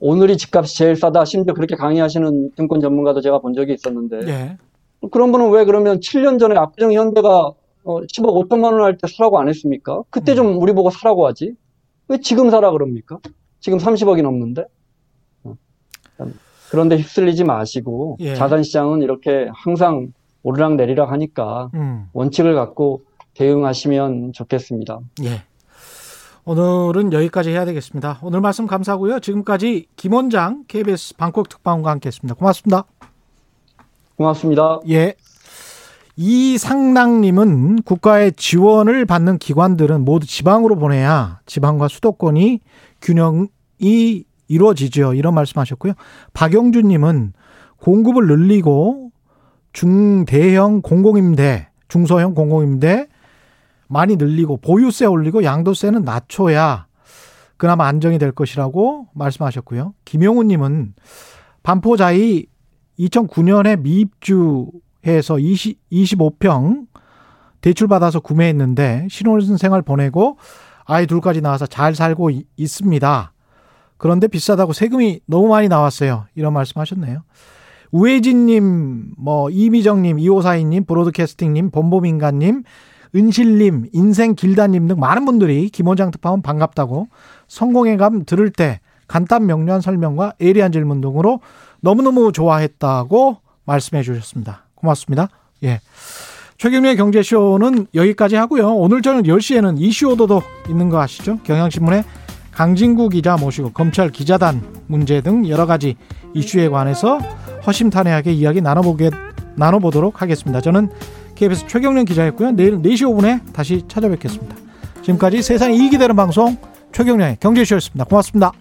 오늘이 집값이 제일 싸다 심지어 그렇게 강의하시는 증권 전문가도 제가 본 적이 있었는데 예. 그런 분은 왜 그러면 7년 전에 압구정 현대가 10억 5천만 원 할 때 사라고 안 했습니까? 그때 좀 우리 보고 사라고 하지. 왜 지금 사라 그럽니까? 지금 30억이 넘는데. 어. 그런데 휩쓸리지 마시고 예. 자산 시장은 이렇게 항상 오르락 내리락 하니까 음. 원칙을 갖고 대응하시면 좋겠습니다. 예. 오늘은 여기까지 해야 되겠습니다. 오늘 말씀 감사하고요. 지금까지 김 원장 KBS 방콕 특파원과 함께했습니다. 고맙습니다. 고맙습니다. 예. 이상랑님은 국가의 지원을 받는 기관들은 모두 지방으로 보내야 지방과 수도권이 균형이 이루어지죠. 이런 말씀하셨고요. 박영준님은 공급을 늘리고 중대형 공공임대, 중소형 공공임대 많이 늘리고 보유세 올리고 양도세는 낮춰야 그나마 안정이 될 것이라고 말씀하셨고요. 김용우님은 반포자이 2009년에 미입주해서 20, 25평 대출받아서 구매했는데 신혼생활 보내고 아이 둘까지 나와서 잘 살고 이- 있습니다. 그런데 비싸다고 세금이 너무 많이 나왔어요. 이런 말씀 하셨네요. 우혜진님, 뭐 이미정님, 이호사이님, 브로드캐스팅님, 범보민가님, 은실님, 인생 길다님 등 많은 분들이 김원장 특파원 반갑다고 성공의 감 들을 때 간단 명료한 설명과 예리한 질문 등으로 너무너무 좋아했다고 말씀해 주셨습니다. 고맙습니다. 예. 최경련의 경제쇼는 여기까지 하고요. 오늘 저녁 10시에는 이슈 오도독 있는 거 아시죠? 경향신문의 강진구 기자 모시고 검찰 기자단 문제 등 여러 가지 이슈에 관해서 허심탄회하게 이야기 나눠보게, 나눠보도록 하겠습니다. 저는 KBS 최경련 기자였고요. 내일 4시 5분에 다시 찾아뵙겠습니다. 지금까지 세상이 이익이 되는 방송 최경련의 경제쇼였습니다. 고맙습니다.